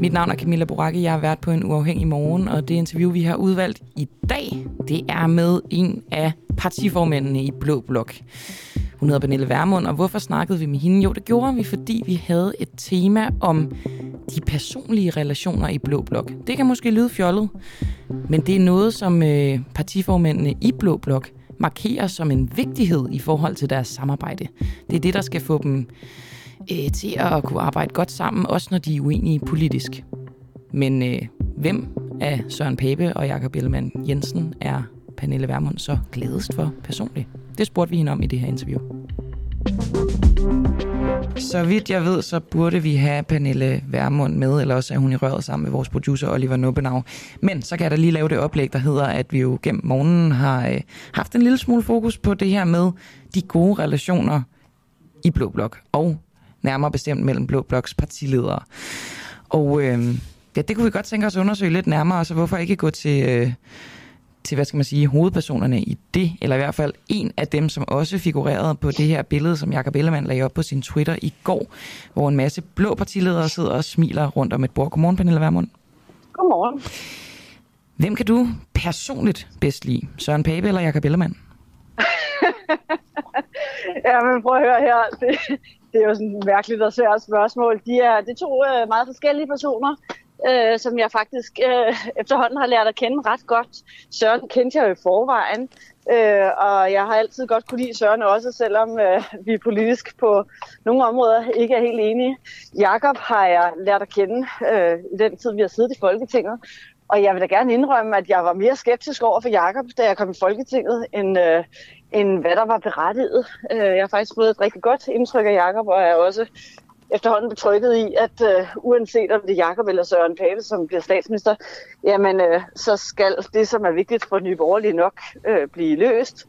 Mit navn er Camilla Boracke, jeg har været på en uafhængig morgen, og det interview, vi har udvalgt i dag, det er med en af partiformændene i Blå Blok. Hun hedder Pernille Vermund, og hvorfor snakkede vi med hende? Jo, det gjorde vi, fordi vi havde et tema om de personlige relationer i Blå Blok. Det kan måske lyde fjollet, men det er noget, som øh, partiformændene i Blå Blok markerer som en vigtighed i forhold til deres samarbejde. Det er det, der skal få dem øh, til at kunne arbejde godt sammen, også når de er uenige politisk. Men øh, hvem af Søren Pape og Jakob Ellemann Jensen er Pernille Vermund så glædest for personligt? Det spurgte vi hende om i det her interview. Så vidt jeg ved, så burde vi have Pernille Værmund med, eller også er hun i røret sammen med vores producer Oliver Nubbenau. Men så kan jeg da lige lave det oplæg, der hedder, at vi jo gennem morgenen har øh, haft en lille smule fokus på det her med de gode relationer i Blå Blok, og nærmere bestemt mellem Blå Bloks partiledere. Og øh, ja, det kunne vi godt tænke os at undersøge lidt nærmere, så hvorfor ikke gå til... Øh, til, hvad skal man sige, hovedpersonerne i det, eller i hvert fald en af dem, som også figurerede på det her billede, som Jakob Ellemann lagde op på sin Twitter i går, hvor en masse blå partiledere sidder og smiler rundt om et bord. Godmorgen, Pernille Vermund. Godmorgen. Hvem kan du personligt bedst lide? Søren Pape eller Jakob Ellemann? ja, men prøv at høre her. Det, det er jo sådan mærkeligt og svært spørgsmål. De er, det er to øh, meget forskellige personer øh, som jeg faktisk øh, efterhånden har lært at kende ret godt. Søren kendte jeg jo i forvejen, øh, og jeg har altid godt kunne lide Søren også, selvom øh, vi politisk på nogle områder ikke er helt enige. Jakob har jeg lært at kende øh, i den tid, vi har siddet i Folketinget, og jeg vil da gerne indrømme, at jeg var mere skeptisk over for Jakob, da jeg kom i Folketinget, end, øh, end hvad der var berettiget. Øh, jeg har faktisk fået et rigtig godt indtryk af Jakob, og er også efterhånden betrykket i, at øh, uanset om det er Jakob eller Søren Pape, som bliver statsminister, jamen øh, så skal det, som er vigtigt for Nye Borgerlige nok øh, blive løst.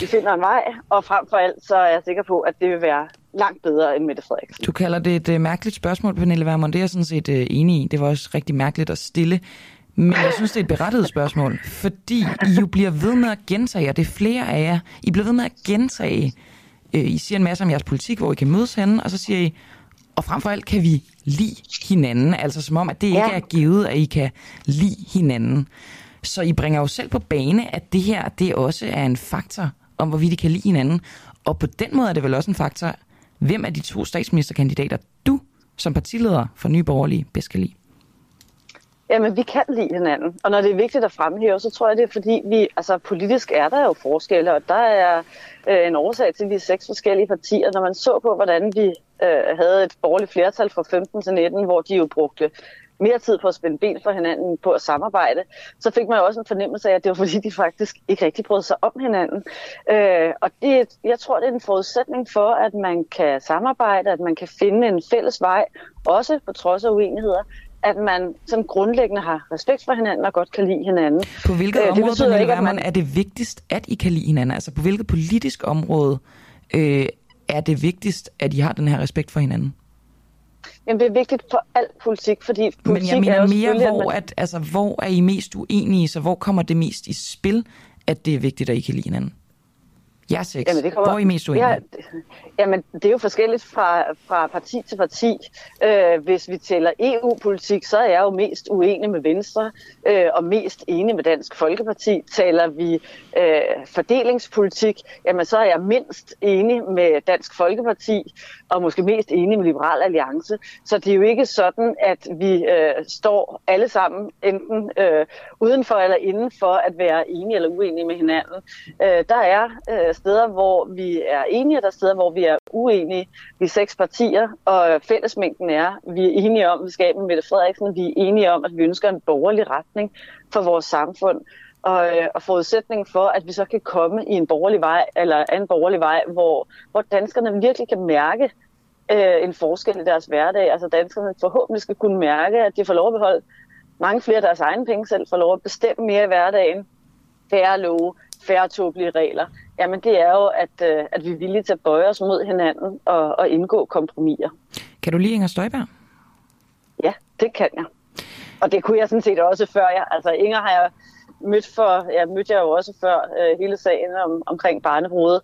Vi finder en vej, og frem for alt, så er jeg sikker på, at det vil være langt bedre end Mette Frederiksen. Du kalder det et øh, mærkeligt spørgsmål, Pernille Vermund. Det er jeg sådan set øh, enig i. Det var også rigtig mærkeligt at stille. Men jeg synes, det er et berettiget spørgsmål, fordi I jo bliver ved med at gentage, og det er flere af jer, I bliver ved med at gentage, øh, I siger en masse om jeres politik, hvor I kan mødes henne, og så siger I, og frem for alt kan vi lide hinanden, altså som om, at det ikke ja. er givet, at I kan lide hinanden. Så I bringer jo selv på bane, at det her, det også er en faktor om, hvorvidt I kan lide hinanden. Og på den måde er det vel også en faktor, hvem af de to statsministerkandidater, du som partileder for Nye Borgerlige bedst kan lide? Jamen, vi kan lide hinanden. Og når det er vigtigt at fremhæve, så tror jeg, det er fordi, vi, altså politisk er der jo forskelle, og der er øh, en årsag til, at vi er seks forskellige partier. Når man så på, hvordan vi øh, havde et borgerligt flertal fra 15 til 19, hvor de jo brugte mere tid på at spænde ben for hinanden, på at samarbejde, så fik man jo også en fornemmelse af, at det var fordi, de faktisk ikke rigtig brød sig om hinanden. Øh, og det, jeg tror, det er en forudsætning for, at man kan samarbejde, at man kan finde en fælles vej, også på trods af uenigheder, at man sådan grundlæggende har respekt for hinanden og godt kan lide hinanden. På hvilket øh, område, det ikke, at man... er det vigtigst, at I kan lide hinanden? Altså på hvilket politisk område øh, er det vigtigst, at I har den her respekt for hinanden? Jamen, det er vigtigt for al politik, fordi politik Men jeg mener mere, hvor, at, altså, hvor er I mest uenige, så hvor kommer det mest i spil, at det er vigtigt, at I kan lide hinanden? Ja, seks. Jamen, det kommer, Hvor er I mest uenige? Ja, jamen, det er jo forskelligt fra, fra parti til parti. Øh, hvis vi tæller EU-politik, så er jeg jo mest uenig med Venstre øh, og mest enig med Dansk Folkeparti. Taler vi øh, fordelingspolitik, jamen så er jeg mindst enig med Dansk Folkeparti og måske mest enig med Liberal Alliance. Så det er jo ikke sådan, at vi øh, står alle sammen enten øh, udenfor eller indenfor at være enige eller uenige med hinanden. Øh, der er øh, steder, hvor vi er enige, og der er steder, hvor vi er uenige. Vi er seks partier, og fællesmængden er, vi er enige om, at vi skal med Mette Frederiksen, vi er enige om, at vi ønsker en borgerlig retning for vores samfund. Og, øh, og forudsætningen for, at vi så kan komme i en borgerlig vej, eller en borgerlig vej, hvor, hvor danskerne virkelig kan mærke øh, en forskel i deres hverdag. Altså danskerne forhåbentlig skal kunne mærke, at de får lov at beholde mange flere af deres egne penge selv, får lov at bestemme mere i hverdagen, færre love, færre tåbelige regler. Jamen det er jo, at, øh, at vi er villige til at bøje os mod hinanden og, og indgå kompromiser. Kan du lide Inger Støjberg? Ja, det kan jeg. Og det kunne jeg sådan set også før jeg. Altså Inger har jeg mødt, for, ja, mødte jeg jo også før øh, hele sagen om, omkring barnebrudet.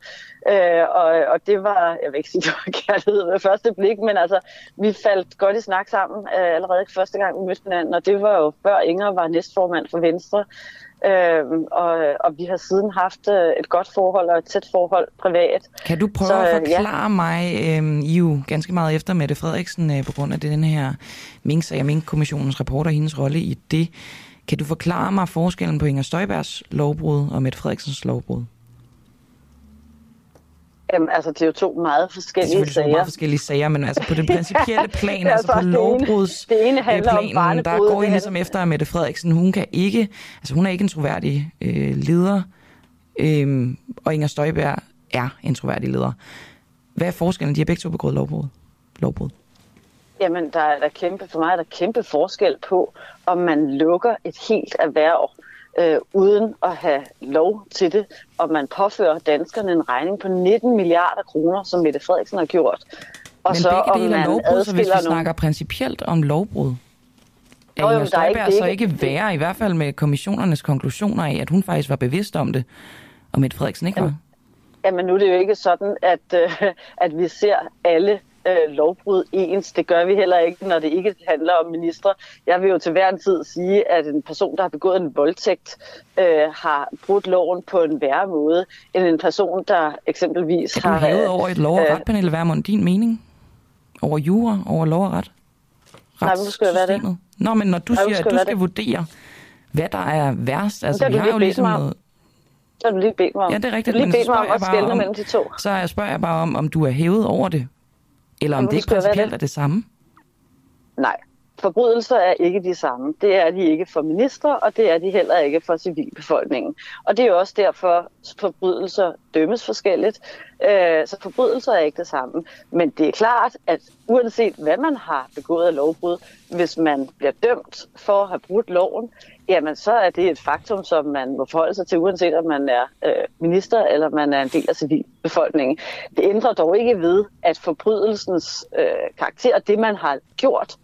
Øh, og, og det var, jeg vil ikke sige, det var kærlighed ved første blik, men altså, vi faldt godt i snak sammen øh, allerede første gang, vi mødte hinanden, og det var jo før Inger var næstformand for Venstre. Øh, og, og vi har siden haft øh, et godt forhold og et tæt forhold privat. Kan du prøve så, at forklare ja. mig, øh, I jo ganske meget efter Mette Frederiksen øh, på grund af det, den her Mink-sag og Mink-kommissionens rapport og hendes rolle i det. Kan du forklare mig forskellen på Inger Støjbergs lovbrud og Mette Frederiksens lovbrud? Jamen, altså, det er jo to meget forskellige det er sager. meget forskellige sager, men altså på den principielle plan, altså på lovbruds det ene handler planen, om der går I ligesom efter, at Mette Frederiksen, hun kan ikke, altså hun er ikke en troværdig øh, leder, øh, og Inger Støjberg er en troværdig leder. Hvad er forskellen? De har begge to begået lovbrud. lovbrud. Jamen, der er der kæmpe, for mig er der kæmpe forskel på, om man lukker et helt erhverv, øh, uden at have lov til det, og man påfører danskerne en regning på 19 milliarder kroner, som Mette Frederiksen har gjort. Og Men så, begge dele er lovbrud, så hvis vi snakker nogle... principielt om lovbrud, er Inger Støjberg så ikke værre, i hvert fald med kommissionernes konklusioner af, at hun faktisk var bevidst om det, og Mette Frederiksen ikke var? Jamen nu er det jo ikke sådan, at, øh, at vi ser alle øh, lovbrud ens. Det gør vi heller ikke, når det ikke handler om ministre. Jeg vil jo til hver en tid sige, at en person, der har begået en voldtægt, øh, har brudt loven på en værre måde, end en person, der eksempelvis har... Er du over et lov og øh, Pernille Vermund, din mening? Over jura, over lov og ret? Nej, hvor skal være det? Nå, men når du Nej, siger, at du skal det? vurdere, hvad der er værst, altså vi har jo ligesom noget... Så har du lige bedt mig om. Ja, det er rigtigt, så spørger, jeg bare om, de to. så jeg spørger jeg bare om, om du er hævet over det, eller om Jamen, det ikke principielt er det samme? Nej, forbrydelser er ikke de samme. Det er de ikke for ministre, og det er de heller ikke for civilbefolkningen. Og det er jo også derfor, forbrydelser dømmes forskelligt. Øh, så forbrydelser er ikke det samme. Men det er klart, at uanset hvad man har begået af lovbrud, hvis man bliver dømt for at have brudt loven, jamen så er det et faktum, som man må forholde sig til, uanset om man er øh, minister eller man er en del af civilbefolkningen. Det ændrer dog ikke ved, at forbrydelsens øh, karakter, det man har gjort,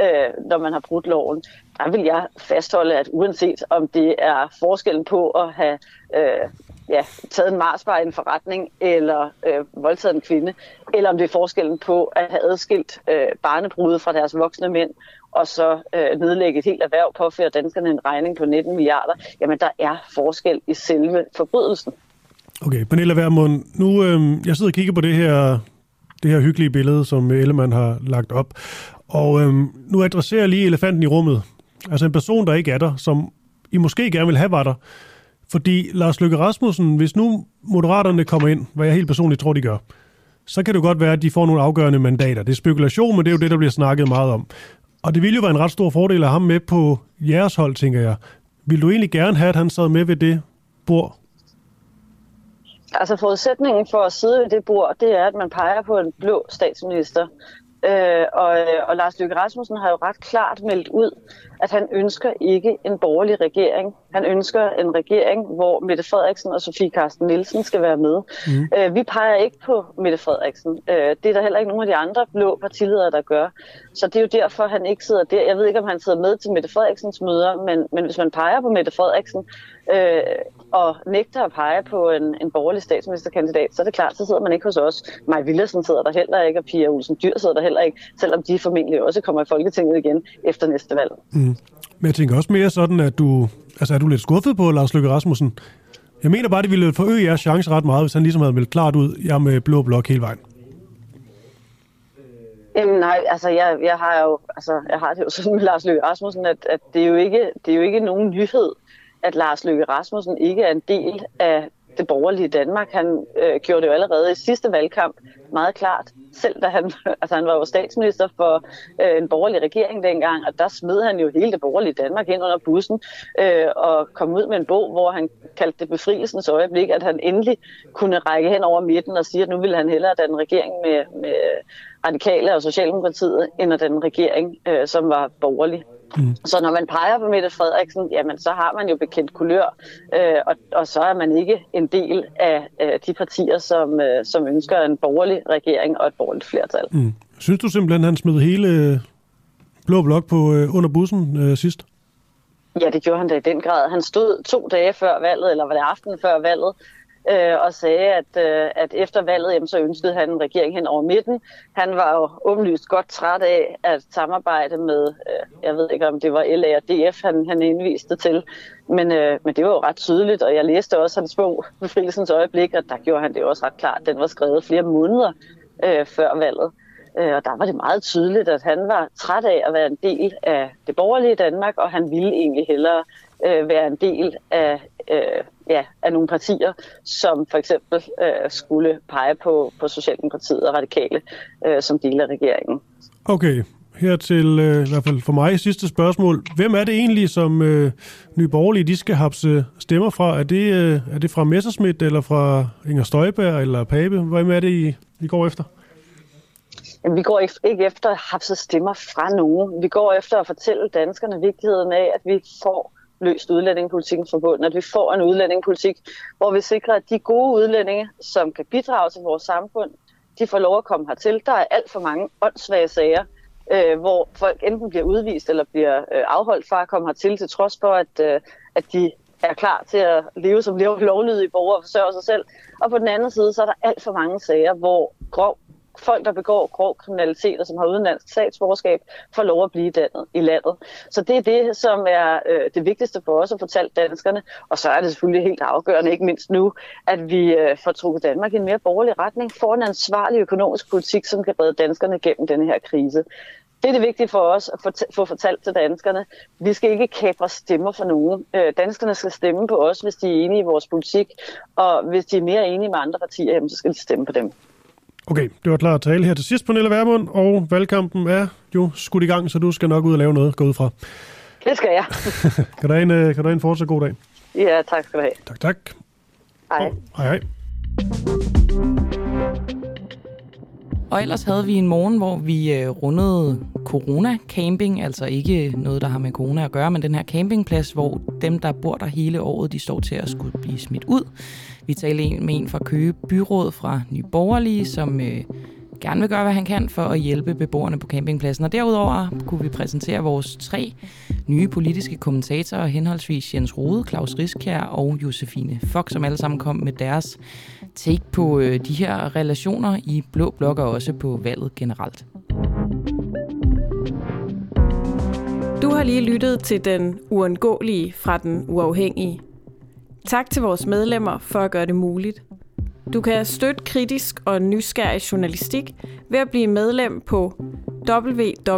øh, når man har brudt loven, der vil jeg fastholde, at uanset om det er forskellen på at have øh, ja, taget en marsbar i en forretning, eller øh, voldtaget en kvinde, eller om det er forskellen på at have adskilt øh, barnebrude fra deres voksne mænd, og så øh, nedlægge et helt erhverv, påføre danskerne en regning på 19 milliarder, jamen der er forskel i selve forbrydelsen. Okay, Pernille Vermund, nu øh, jeg sidder og kigger på det her, det her hyggelige billede, som Ellemann har lagt op, og øh, nu adresserer jeg lige elefanten i rummet. Altså en person, der ikke er der, som I måske gerne vil have var der. Fordi Lars Løkke Rasmussen, hvis nu Moderaterne kommer ind, hvad jeg helt personligt tror, de gør, så kan det godt være, at de får nogle afgørende mandater. Det er spekulation, men det er jo det, der bliver snakket meget om. Og det ville jo være en ret stor fordel at have ham med på jeres hold, tænker jeg. Vil du egentlig gerne have, at han sad med ved det bord? Altså forudsætningen for at sidde ved det bord, det er, at man peger på en blå statsminister. Øh, og, og Lars Løkke Rasmussen har jo ret klart meldt ud, at han ønsker ikke en borgerlig regering. Han ønsker en regering, hvor Mette Frederiksen og Sofie Carsten Nielsen skal være med. Mm. Øh, vi peger ikke på Mette Frederiksen. Øh, det er der heller ikke nogen af de andre blå partiledere, der gør. Så det er jo derfor, han ikke sidder der. Jeg ved ikke, om han sidder med til Mette Frederiksens møder, men, men hvis man peger på Mette Frederiksen øh, og nægter at pege på en, en borgerlig statsministerkandidat, så er det klart, så sidder man ikke hos os. Maj Villersen sidder der heller ikke, og Pia Olsen Dyr sidder der heller ikke, selvom de formentlig også kommer i Folketinget igen efter næste valg. Mm. Men jeg tænker også mere sådan, at du, altså er du lidt skuffet på Lars Løkke Rasmussen? Jeg mener bare, at det ville forøge jeres chance ret meget, hvis han ligesom havde meldt klart ud, jeg er med blå blok hele vejen. Jamen nej, altså jeg, jeg har jo altså, jeg har det jo sådan med Lars Løkke Rasmussen, at, at det, er jo ikke, det er jo ikke nogen nyhed, at Lars Løkke Rasmussen ikke er en del af det borgerlige Danmark. Han øh, gjorde det jo allerede i sidste valgkamp meget klart, selv da han, altså han var jo statsminister for øh, en borgerlig regering dengang, og der smed han jo hele det borgerlige Danmark ind under bussen øh, og kom ud med en bog, hvor han kaldte det befrielsens øjeblik, at han endelig kunne række hen over midten og sige, at nu ville han hellere danne regering med, med radikale og Socialdemokratiet, end at den regering, øh, som var borgerlig. Mm. Så når man peger på Mette Frederiksen, jamen så har man jo bekendt kulør, øh, og, og så er man ikke en del af øh, de partier, som, øh, som ønsker en borgerlig regering og et borgerligt flertal. Mm. Synes du simpelthen, han smed hele Blå Blok på, øh, under bussen øh, sidst? Ja, det gjorde han da i den grad. Han stod to dage før valget, eller var det aften før valget, øh, og sagde, at, øh, at efter valget jamen, så ønskede han en regering hen over midten. Han var jo åbenlyst godt træt af at samarbejde med, øh, jeg ved ikke om det var LA og DF, han, han indviste til, men, øh, men det var jo ret tydeligt, og jeg læste også hans bog, Befrielsens øjeblik, og der gjorde han det også ret klart. Den var skrevet flere måneder øh, før valget. Øh, og der var det meget tydeligt, at han var træt af at være en del af det borgerlige Danmark, og han ville egentlig hellere øh, være en del af, øh, ja, af nogle partier, som for eksempel øh, skulle pege på, på Socialdemokratiet og Radikale øh, som del af regeringen. Okay, her til øh, i hvert fald for mig sidste spørgsmål. Hvem er det egentlig, som øh, Nye Borgerlige de skal hapse stemmer fra? Er det, øh, er det fra Messerschmidt, eller fra Inger Støjberg, eller Pape? Hvem er det, I, I går efter? Jamen, vi går ikke efter at hapse stemmer fra nogen. Vi går efter at fortælle danskerne vigtigheden af, at vi får løst udlændingepolitikken fra bunden, at vi får en udlændingepolitik, hvor vi sikrer, at de gode udlændinge, som kan bidrage til vores samfund, de får lov at komme hertil. Der er alt for mange åndssvage sager, øh, hvor folk enten bliver udvist eller bliver øh, afholdt fra at komme hertil, til trods for, at, øh, at de er klar til at leve som lovlydige borgere og forsørge sig selv. Og på den anden side, så er der alt for mange sager, hvor grov folk, der begår grov kriminalitet og som har udenlandsk statsborgerskab, får lov at blive dannet i landet. Så det er det, som er øh, det vigtigste for os at fortælle danskerne. Og så er det selvfølgelig helt afgørende, ikke mindst nu, at vi øh, får trukket Danmark i en mere borgerlig retning, får en ansvarlig økonomisk politik, som kan redde danskerne gennem denne her krise. Det er det vigtige for os at få fortalt til danskerne. Vi skal ikke kæbre stemmer for nogen. Øh, danskerne skal stemme på os, hvis de er enige i vores politik, og hvis de er mere enige med andre partier, jamen, så skal de stemme på dem. Okay, det var klar at tale her til sidst, Pernille Vermund, og valgkampen er jo skudt i gang, så du skal nok ud og lave noget, gå ud fra. Det skal jeg. kan du have en, øh, kan du have en fortsat god dag? Ja, tak skal du have. Tak, tak. Hej. Oh, hej, hej. Og ellers havde vi en morgen, hvor vi øh, rundede corona-camping, altså ikke noget, der har med corona at gøre, men den her campingplads, hvor dem, der bor der hele året, de står til at skulle blive smidt ud. Vi talte med en fra Køge Byråd fra Nye Borgerlige, som øh, gerne vil gøre, hvad han kan for at hjælpe beboerne på campingpladsen. Og derudover kunne vi præsentere vores tre nye politiske kommentatorer, henholdsvis Jens Rode, Claus Riskær og Josefine Fox, som alle sammen kom med deres take på øh, de her relationer i Blå Blok og også på valget generelt. Du har lige lyttet til den uundgåelige fra den uafhængige. Tak til vores medlemmer for at gøre det muligt. Du kan støtte kritisk og nysgerrig journalistik ved at blive medlem på www.duah.dk.